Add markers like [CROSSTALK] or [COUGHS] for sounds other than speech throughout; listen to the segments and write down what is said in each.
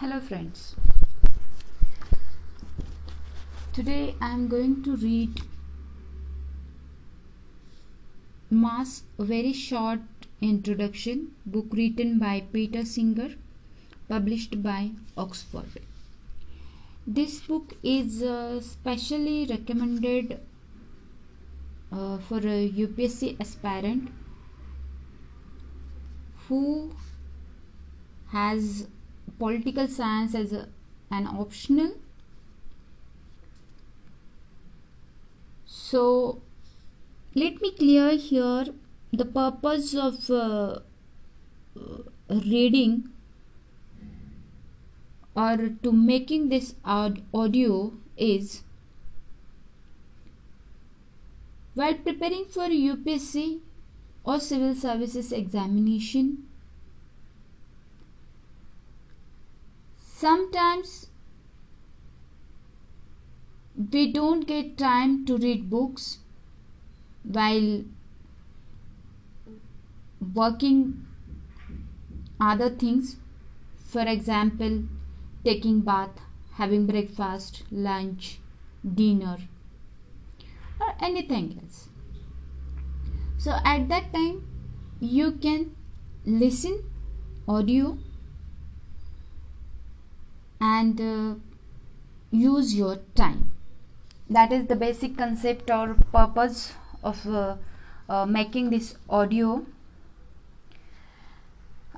Hello, friends. Today I am going to read Marx a very short introduction book written by Peter Singer, published by Oxford. This book is uh, specially recommended uh, for a UPSC aspirant who has political science as a, an optional. So let me clear here the purpose of uh, reading or to making this audio is while preparing for UPSC or civil services examination sometimes we don't get time to read books while working other things. For example taking bath having breakfast lunch dinner or anything else. So at that time you can listen audio and uh, use your time. That is the basic concept or purpose of uh, uh, making this audio.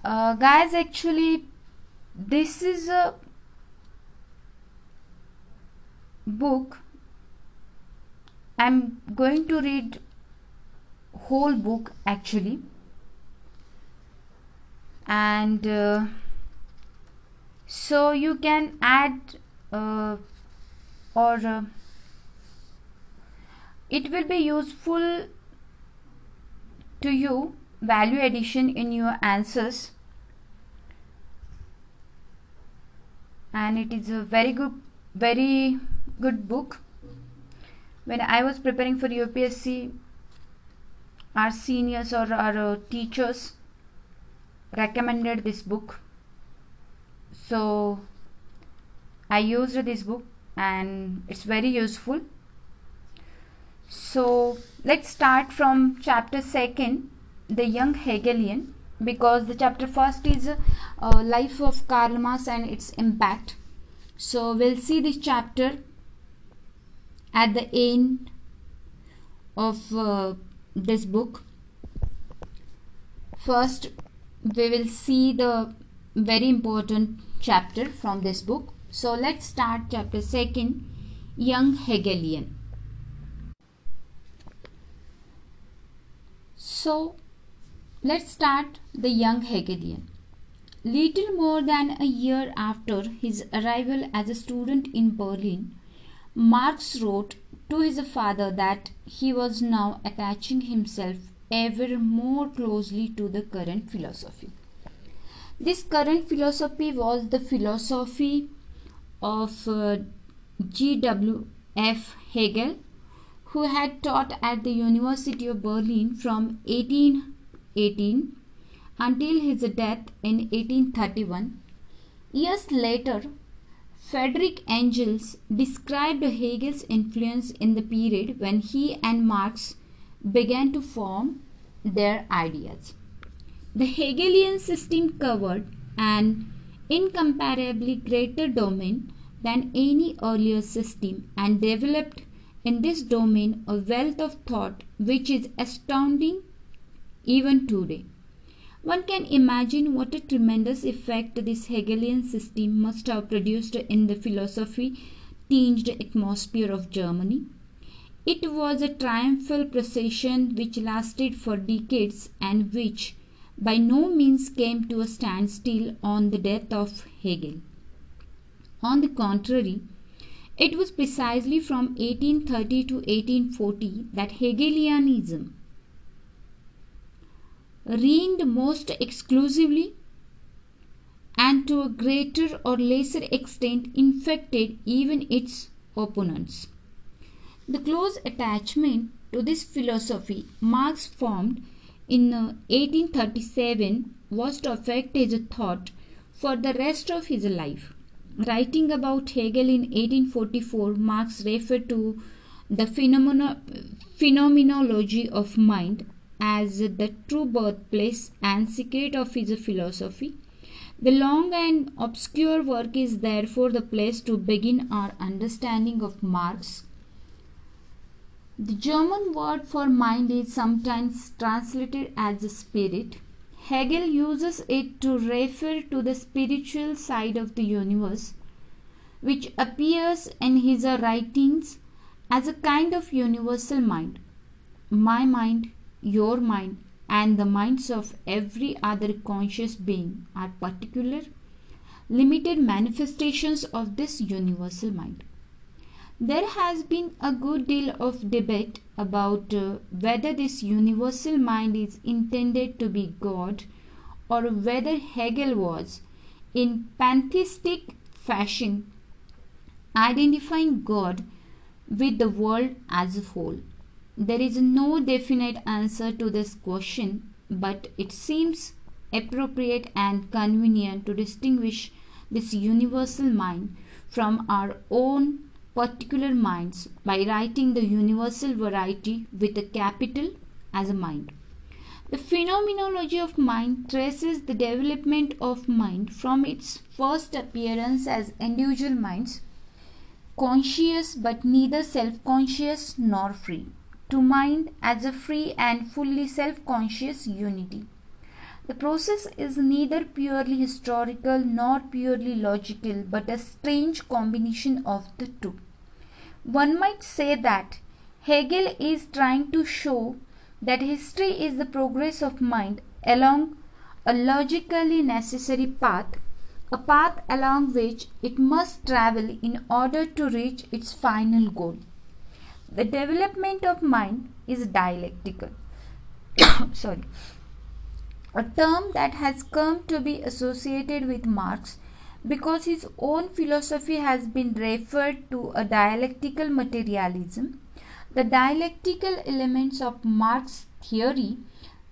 Uh, guys actually this is a book. I'm going to read whole book actually. And uh, so you can add uh, or uh, it will be useful to you value addition in your answers. And it is a very good very good book. When i was preparing for upsc our seniors or our uh, teachers recommended this book so I used this book and it's very useful. So let's start from chapter second the young Hegelian because the chapter first is uh, life of Karl Marx and its impact. So we'll see this chapter at the end of uh, this book. First we will see the very important chapter from this book. So let's start chapter 2nd Young Hegelian. So let's start the young Hegelian. Little more than a year after his arrival as a student in Berlin, Marx wrote to his father that he was now attaching himself ever more closely to the current philosophy. This current philosophy was the philosophy of uh, G.W.F. Hegel, who had taught at the University of Berlin from 1818 until his death in 1831. Years later, Frederick Engels described Hegel's influence in the period when he and Marx began to form their ideas. The Hegelian system covered an incomparably greater domain than any earlier system and developed in this domain a wealth of thought which is astounding even today. One can imagine what a tremendous effect this Hegelian system must have produced in the philosophy tinged atmosphere of Germany. It was a triumphal procession which lasted for decades and which by no means came to a standstill on the death of Hegel. On the contrary, it was precisely from 1830 to 1840 that Hegelianism reigned most exclusively and to a greater or lesser extent infected even its opponents. The close attachment to this philosophy Marx formed in 1837 uh, was to affect his thought for the rest of his life. Writing about Hegel in 1844, Marx referred to the phenomeno- phenomenology of mind as the true birthplace and secret of his philosophy. The long and obscure work is therefore the place to begin our understanding of Marx. The German word for mind is sometimes translated as spirit. Hegel uses it to refer to the spiritual side of the universe, which appears in his writings as a kind of universal mind. My mind, your mind, and the minds of every other conscious being are particular, limited manifestations of this universal mind. There has been a good deal of debate about uh, whether this universal mind is intended to be God or whether Hegel was, in pantheistic fashion, identifying God with the world as a whole. There is no definite answer to this question, but it seems appropriate and convenient to distinguish this universal mind from our own particular minds by writing the universal variety with a capital as a mind. The phenomenology of mind traces the development of mind from its first appearance as individual minds, conscious but neither self conscious nor free, to mind as a free and fully self conscious unity. The process is neither purely historical nor purely logical, but a strange combination of the two. One might say that Hegel is trying to show that history is the progress of mind along a logically necessary path, a path along which it must travel in order to reach its final goal. The development of mind is dialectical. [COUGHS] Sorry. A term that has come to be associated with Marx because his own philosophy has been referred to a dialectical materialism. The dialectical elements of Marx's theory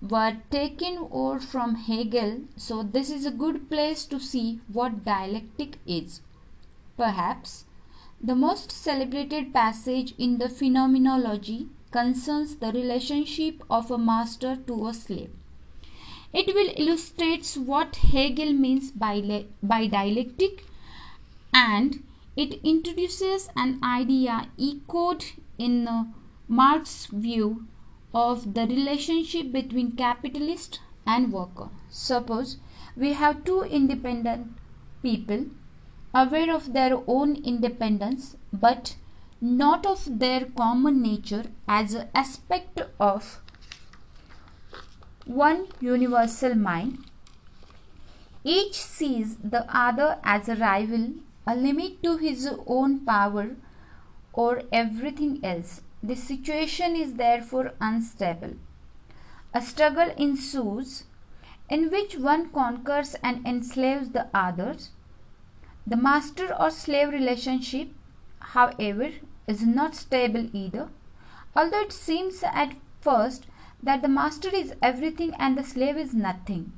were taken over from Hegel, so this is a good place to see what dialectic is. Perhaps the most celebrated passage in the Phenomenology concerns the relationship of a master to a slave. It will illustrate what Hegel means by, by dialectic and it introduces an idea echoed in Marx's view of the relationship between capitalist and worker. Suppose we have two independent people aware of their own independence but not of their common nature as an aspect of one universal mind. Each sees the other as a rival, a limit to his own power or everything else. The situation is therefore unstable. A struggle ensues in which one conquers and enslaves the others. The master or slave relationship, however, is not stable either, although it seems at first that the master is everything and the slave is nothing.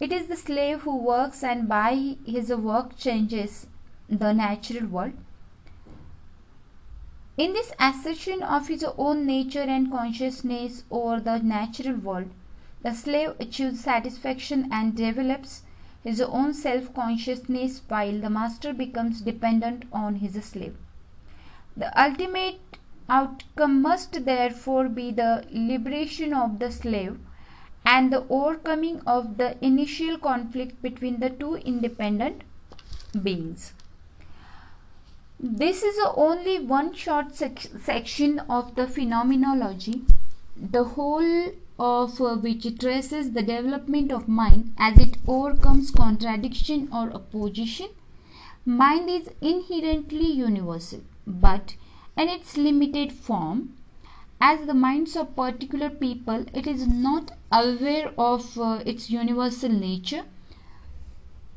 It is the slave who works and by his work changes the natural world. In this assertion of his own nature and consciousness over the natural world, the slave achieves satisfaction and develops his own self consciousness while the master becomes dependent on his slave. The ultimate outcome must therefore be the liberation of the slave and the overcoming of the initial conflict between the two independent beings. This is only one short sec section of the phenomenology, the whole of uh, which traces the development of mind as it overcomes contradiction or opposition. Mind is inherently universal, but in its limited form, as the minds of particular people, it is not aware of uh, its universal nature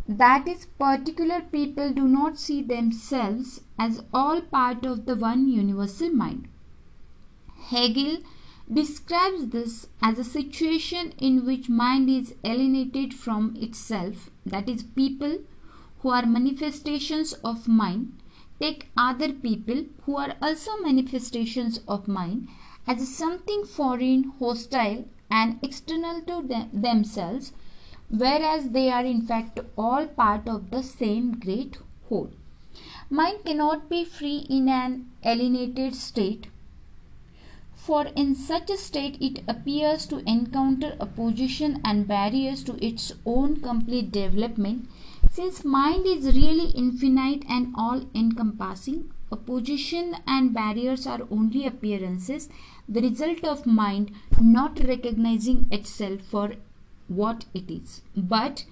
that is, particular people do not see themselves as all part of the one universal mind. Hegel describes this as a situation in which mind is alienated from itself, that is, people who are manifestations of mind take other people who are also manifestations of mind as something foreign, hostile, and external to them themselves, whereas they are in fact all part of the same great whole. Mind cannot be free in an alienated state, for in such a state it appears to encounter opposition and barriers to its own complete development since mind is really infinite and all encompassing, opposition and barriers are only appearances, the result of mind not recognizing itself for what it is, but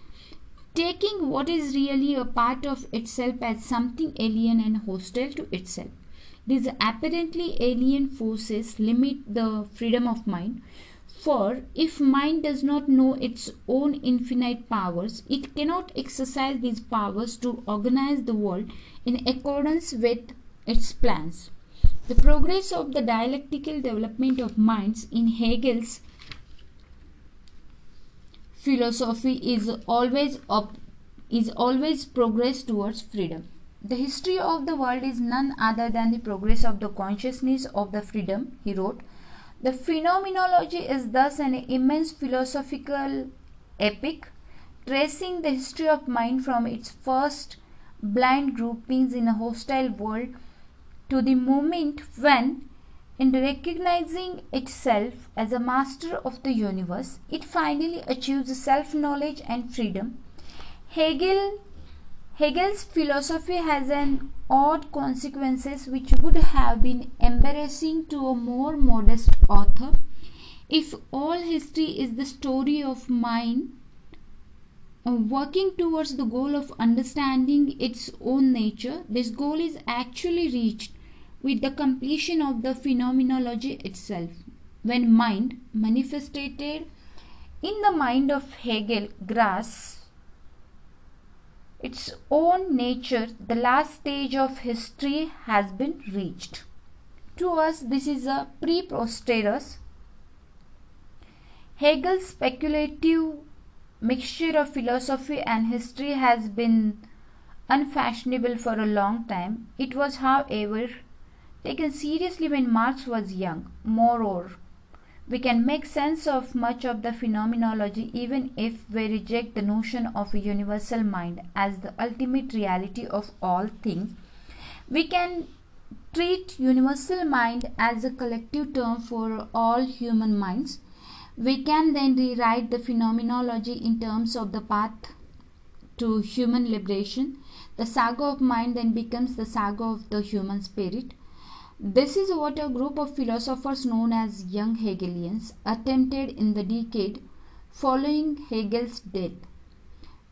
taking what is really a part of itself as something alien and hostile to itself. These apparently alien forces limit the freedom of mind for if mind does not know its own infinite powers, it cannot exercise these powers to organize the world in accordance with its plans. The progress of the dialectical development of minds in Hegel's philosophy is always up, is always progress towards freedom. The history of the world is none other than the progress of the consciousness of the freedom, he wrote. The phenomenology is thus an immense philosophical epic, tracing the history of mind from its first blind groupings in a hostile world to the moment when, in recognizing itself as a master of the universe, it finally achieves self knowledge and freedom. Hegel Hegel's philosophy has an odd consequences which would have been embarrassing to a more modest author. If all history is the story of mind uh, working towards the goal of understanding its own nature, this goal is actually reached with the completion of the phenomenology itself. When mind manifested in the mind of Hegel grasps its own nature, the last stage of history has been reached. To us, this is a preposterous. Hegel's speculative mixture of philosophy and history has been unfashionable for a long time. It was, however, taken seriously when Marx was young. Moreover, we can make sense of much of the phenomenology even if we reject the notion of a universal mind as the ultimate reality of all things. We can treat universal mind as a collective term for all human minds. We can then rewrite the phenomenology in terms of the path to human liberation. The saga of mind then becomes the saga of the human spirit. This is what a group of philosophers known as young Hegelians attempted in the decade following Hegel's death.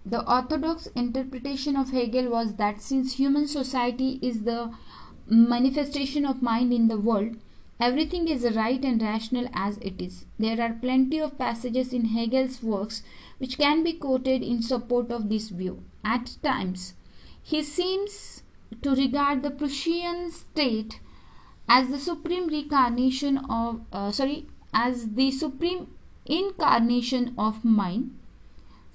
The orthodox interpretation of Hegel was that since human society is the manifestation of mind in the world, everything is right and rational as it is. There are plenty of passages in Hegel's works which can be quoted in support of this view. At times, he seems to regard the Prussian state as the supreme reincarnation of uh, sorry as the supreme incarnation of mind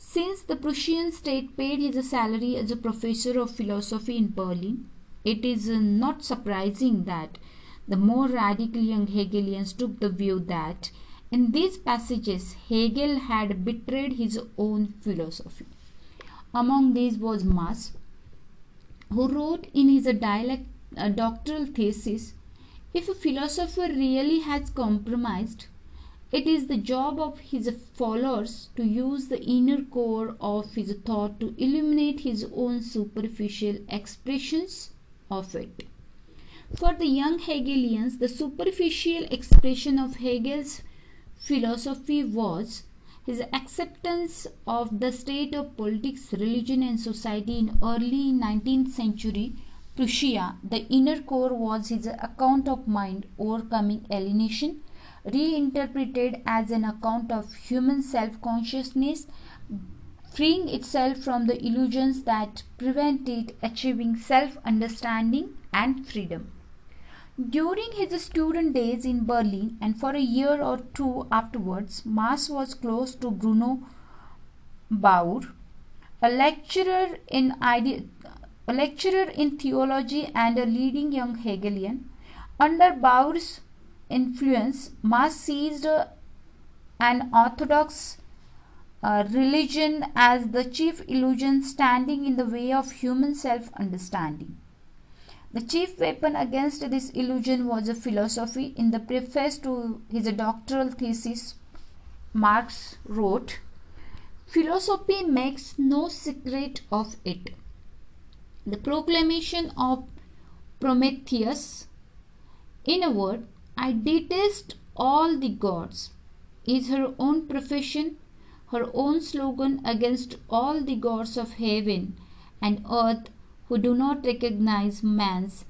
since the Prussian state paid his salary as a professor of philosophy in Berlin, it is uh, not surprising that the more radical young Hegelians took the view that in these passages Hegel had betrayed his own philosophy. Among these was Marx, who wrote in his dialect, uh, doctoral thesis if a philosopher really has compromised, it is the job of his followers to use the inner core of his thought to illuminate his own superficial expressions of it. For the young Hegelians, the superficial expression of Hegel's philosophy was his acceptance of the state of politics, religion, and society in early 19th century Prussia, the inner core was his account of mind overcoming alienation, reinterpreted as an account of human self consciousness, freeing itself from the illusions that prevent it achieving self understanding and freedom. During his student days in Berlin and for a year or two afterwards, Marx was close to Bruno Bauer, a lecturer in ide- a lecturer in theology and a leading young Hegelian. Under Bauer's influence, Marx seized an orthodox uh, religion as the chief illusion standing in the way of human self understanding. The chief weapon against this illusion was a philosophy. In the preface to his doctoral thesis, Marx wrote, Philosophy makes no secret of it. The proclamation of Prometheus, in a word, I detest all the gods, is her own profession, her own slogan against all the gods of heaven and earth who do not recognize man's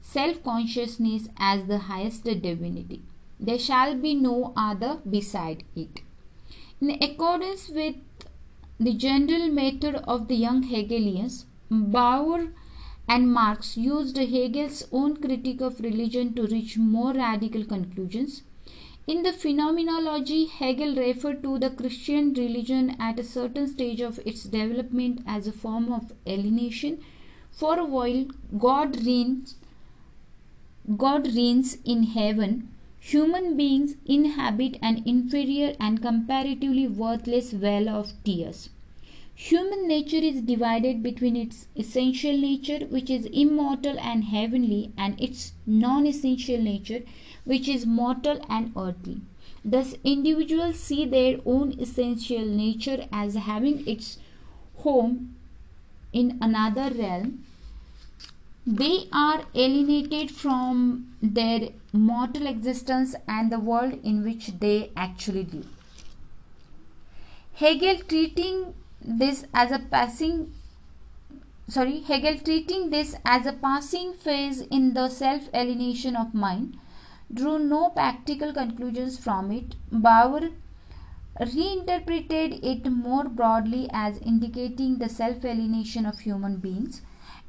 self consciousness as the highest divinity. There shall be no other beside it. In accordance with the general method of the young Hegelians, Bauer and Marx used Hegel's own critique of religion to reach more radical conclusions. In the Phenomenology, Hegel referred to the Christian religion at a certain stage of its development as a form of alienation for a while, God reigns, God reigns in heaven. Human beings inhabit an inferior and comparatively worthless well of tears. Human nature is divided between its essential nature, which is immortal and heavenly, and its non essential nature, which is mortal and earthly. Thus, individuals see their own essential nature as having its home in another realm they are alienated from their mortal existence and the world in which they actually live. Hegel treating this as a passing sorry Hegel treating this as a passing phase in the self alienation of mind drew no practical conclusions from it. Bauer reinterpreted it more broadly as indicating the self alienation of human beings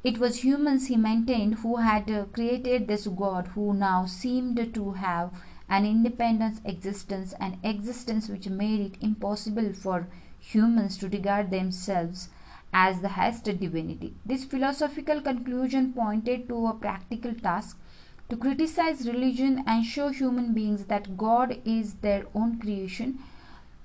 it was humans, he maintained, who had uh, created this God who now seemed to have an independent existence, an existence which made it impossible for humans to regard themselves as the highest divinity. This philosophical conclusion pointed to a practical task to criticize religion and show human beings that God is their own creation,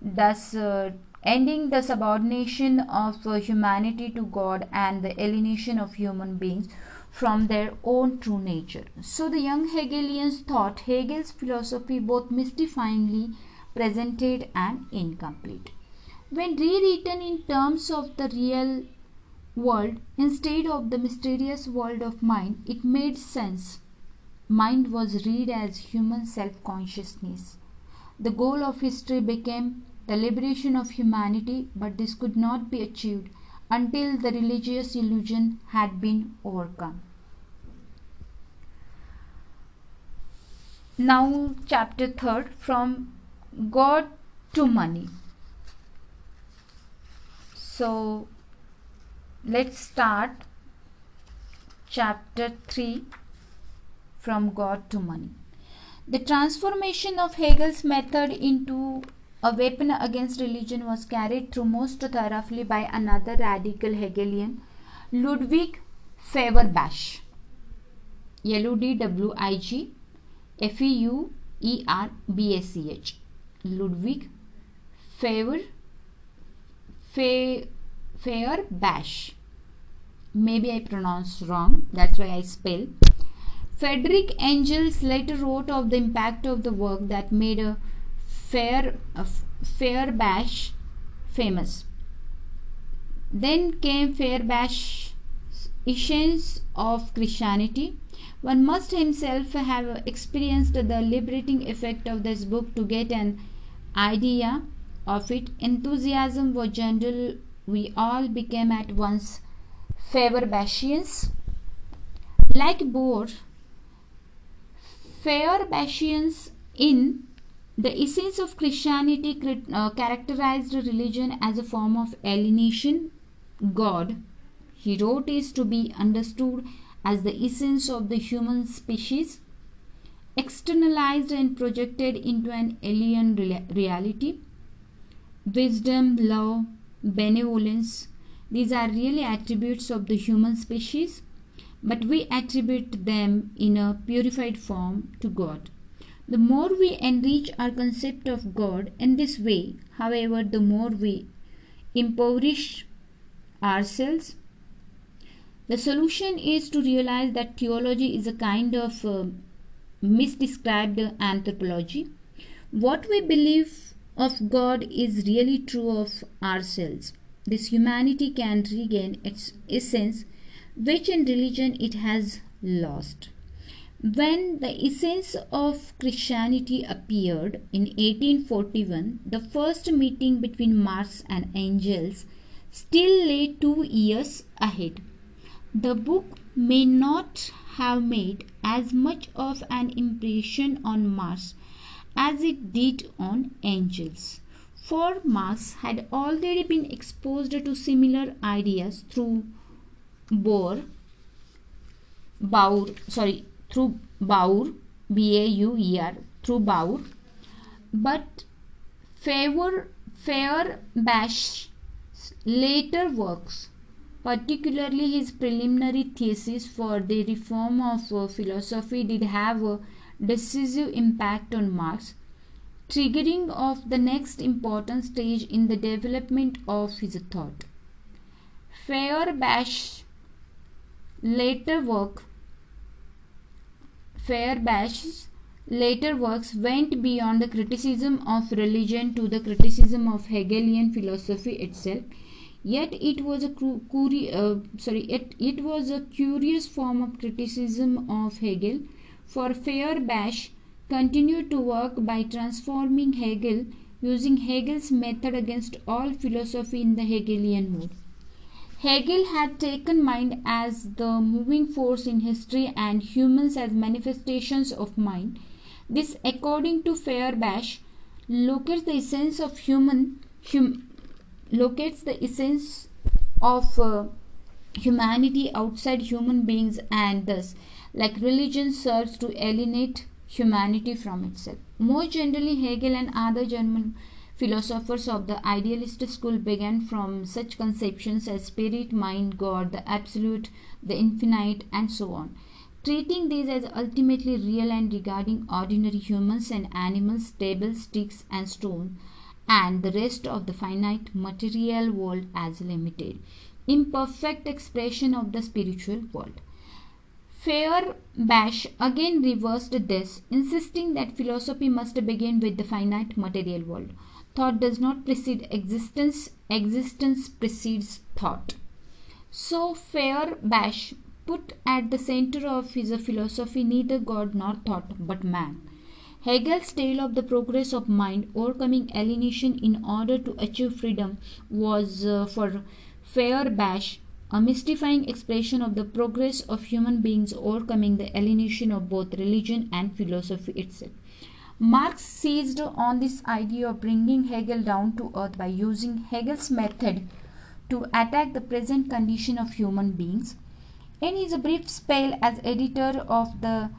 thus uh, ending the subordination of uh, humanity to God and the alienation of human beings from their own true nature. So the young Hegelians thought Hegel's philosophy both mystifyingly presented and incomplete. When rewritten in terms of the real world instead of the mysterious world of mind, it made sense. Mind was read as human self consciousness. The goal of history became the liberation of humanity, but this could not be achieved until the religious illusion had been overcome. Now, chapter 3rd from God to money. So, let's start chapter 3 from God to money. The transformation of Hegel's method into a weapon against religion was carried through most thoroughly by another radical Hegelian, Ludwig Feuerbach. L U D W I G F E U E R B A C H. Ludwig Feuer Fe, Feuerbach. Maybe I pronounced wrong, that's why I spell. Frederick Engels later wrote of the impact of the work that made a fair uh, Feuerbach famous. Then came Feuerbach's Essence of Christianity. One must himself have experienced the liberating effect of this book to get an idea of it. Enthusiasm was general. We all became at once Feuerbachians. Like Bohr, Feuerbachians in the essence of Christianity uh, characterized religion as a form of alienation. God, he wrote, is to be understood as the essence of the human species. externalized and projected into an alien reality. Wisdom, love, benevolence, these are really attributes of the human species, but we attribute them in a purified form to God. The more we enrich our concept of God in this way, however, the more we impoverish ourselves. The solution is to realize that theology is a kind of uh, misdescribed anthropology. What we believe of God is really true of ourselves. This humanity can regain its essence, which in religion it has lost. When the essence of Christianity appeared in 1841, the first meeting between Marx and Engels still lay two years ahead. The book may not have made as much of an impression on Marx as it did on Engels. for Marx had already been exposed to similar ideas through Bohr, Bauer, sorry, through Bauer, B A U E R, through Bauer, but favor Feuerbach's later works, particularly his preliminary thesis for the reform of uh, philosophy, did have a decisive impact on Marx, triggering of the next important stage in the development of his thought. Feuerbach's later work Feuerbach's later works went beyond the criticism of religion to the criticism of Hegelian philosophy itself. Yet it was a curi- uh, sorry, it, it was a curious form of criticism of Hegel, for Feuerbach continued to work by transforming Hegel using Hegel's method against all philosophy in the Hegelian mode. Hegel had taken mind as the moving force in history and humans as manifestations of mind. This, according to Feuerbach, locates the essence of human hum, locates the essence of uh, humanity outside human beings and thus like religion serves to alienate humanity from itself more generally hegel and other german Philosophers of the idealist school began from such conceptions as spirit, mind, God, the absolute, the infinite, and so on, treating these as ultimately real and regarding ordinary humans and animals, tables, sticks, and stone, and the rest of the finite material world as limited, imperfect expression of the spiritual world. Feuerbach again reversed this, insisting that philosophy must begin with the finite material world. Thought does not precede existence, existence precedes thought. So Feuerbach put at the center of his philosophy neither God nor thought, but man. Hegel's tale of the progress of mind overcoming alienation in order to achieve freedom was uh, for Feuerbach a mystifying expression of the progress of human beings overcoming the alienation of both religion and philosophy itself. Marx seized on this idea of bringing Hegel down to earth by using Hegel's method to attack the present condition of human beings. In his brief spell as editor of the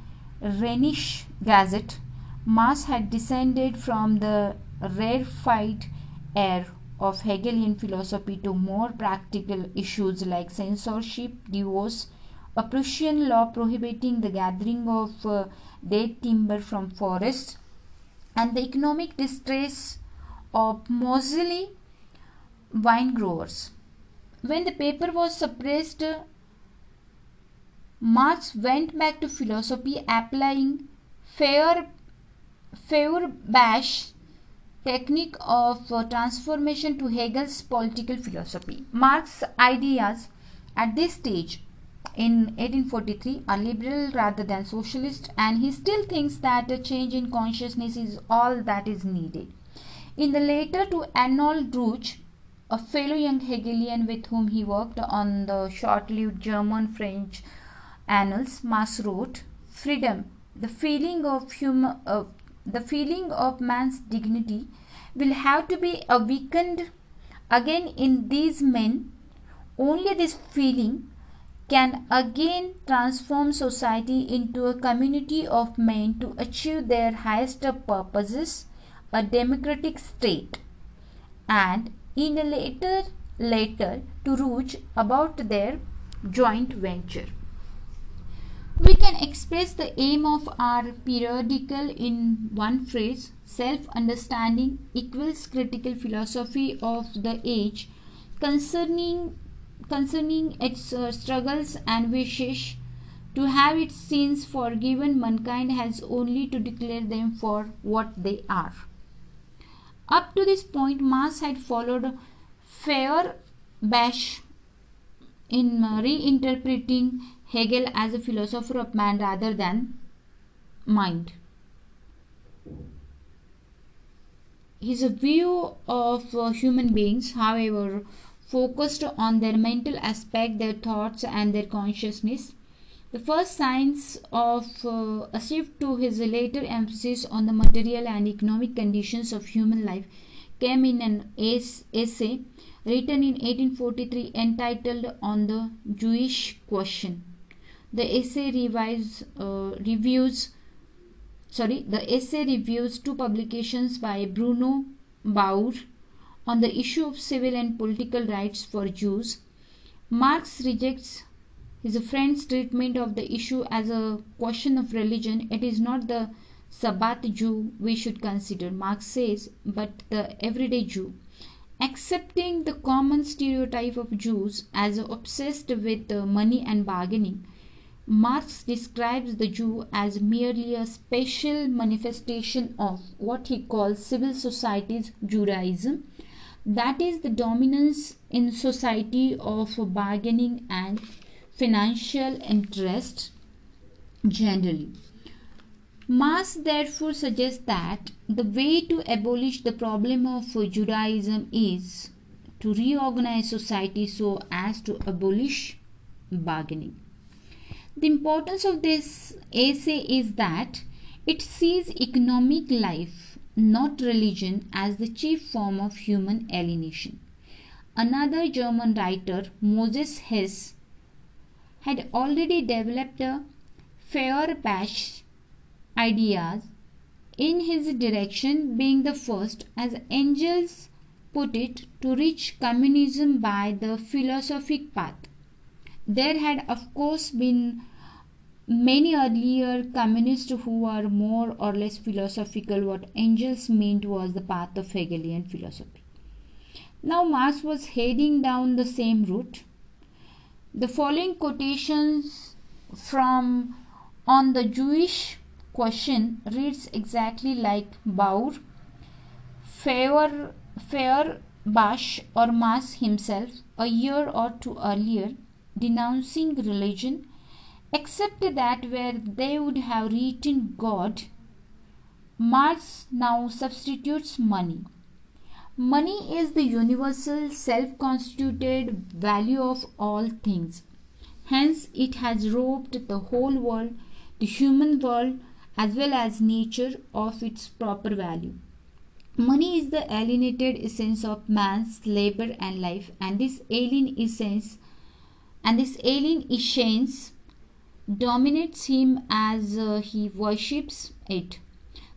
Rheinische Gazette, Marx had descended from the rarefied air of Hegelian philosophy to more practical issues like censorship, divorce, a Prussian law prohibiting the gathering of uh, dead timber from forests, and the economic distress of Moselle wine growers. When the paper was suppressed, Marx went back to philosophy, applying Feuer, Feuerbach's technique of uh, transformation to Hegel's political philosophy. Marx's ideas at this stage in 1843 are liberal rather than socialist and he still thinks that a change in consciousness is all that is needed. In the letter to Arnold Ruge, a fellow young Hegelian with whom he worked on the short-lived German-French annals, Marx wrote, "Freedom, the feeling of human, uh, the feeling of man's dignity, will have to be awakened again in these men. Only this feeling can again transform society into a community of men to achieve their highest purposes, a democratic state, and in a later letter to Ruge about their joint venture. We can express the aim of our periodical in one phrase self understanding equals critical philosophy of the age concerning concerning its uh, struggles and wishes. To have its sins forgiven mankind has only to declare them for what they are. Up to this point Marx had followed fair bash in reinterpreting Hegel as a philosopher of man rather than mind. His view of uh, human beings, however, focused on their mental aspect, their thoughts, and their consciousness. The first signs of uh, a shift to his later emphasis on the material and economic conditions of human life came in an essay written in 1843 entitled On the Jewish Question. The essay uh, reviews sorry, the essay reviews two publications by Bruno Bauer on the issue of civil and political rights for Jews. Marx rejects his friend's treatment of the issue as a question of religion. It is not the Sabbath Jew we should consider, Marx says, but the everyday Jew. Accepting the common stereotype of Jews as obsessed with money and bargaining, Marx describes the Jew as merely a special manifestation of what he calls civil society's Judaism, that is, the dominance in society of bargaining and financial interest generally. Marx therefore suggests that the way to abolish the problem of Judaism is to reorganize society so as to abolish bargaining. The importance of this essay is that it sees economic life, not religion, as the chief form of human alienation. Another German writer, Moses Hess, had already developed a Feuerbach ideas in his direction, being the first, as Engels put it, to reach communism by the philosophic path. There had, of course, been many earlier communists who were more or less philosophical. What Engels meant was the path of Hegelian philosophy. Now, Marx was heading down the same route. The following quotations from On the Jewish Question reads exactly like Bauer, Fair, Feuerbach, or Marx himself a year or two earlier denouncing religion, except that where they would have written God, Marx now substitutes money. Money is the universal self constituted value of all things. Hence, it has robbed the whole world, the human world, as well as nature, of its proper value. Money is the alienated essence of man's labor and life, and this alien essence and this alien essence dominates him as uh, he worships it.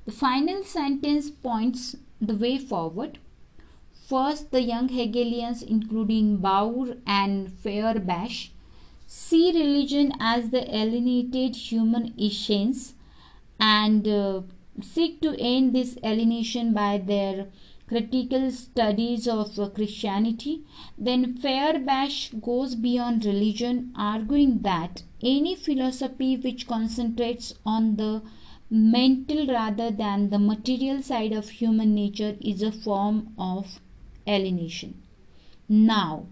The final sentence points the way forward. First, the young Hegelians, including Bauer and Feuerbach, see religion as the alienated human essence and uh, seek to end this alienation by their critical studies of uh, Christianity, then Feuerbach goes beyond religion, arguing that any philosophy which concentrates on the mental rather than the material side of human nature is a form of alienation. Now,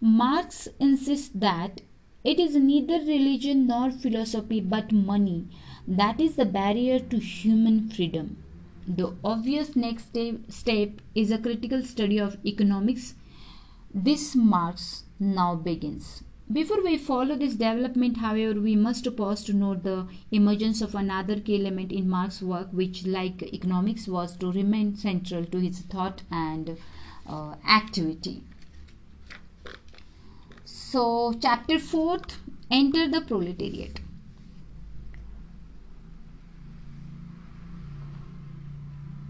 Marx insists that it is neither religion nor philosophy but money that is the barrier to human freedom. The obvious next step is a critical study of economics. This Marx now begins. Before we follow this development, however, we must pause to note the emergence of another key element in Marx's work, which, like economics, was to remain central to his thought and uh, activity. So, chapter 4 Enter the proletariat.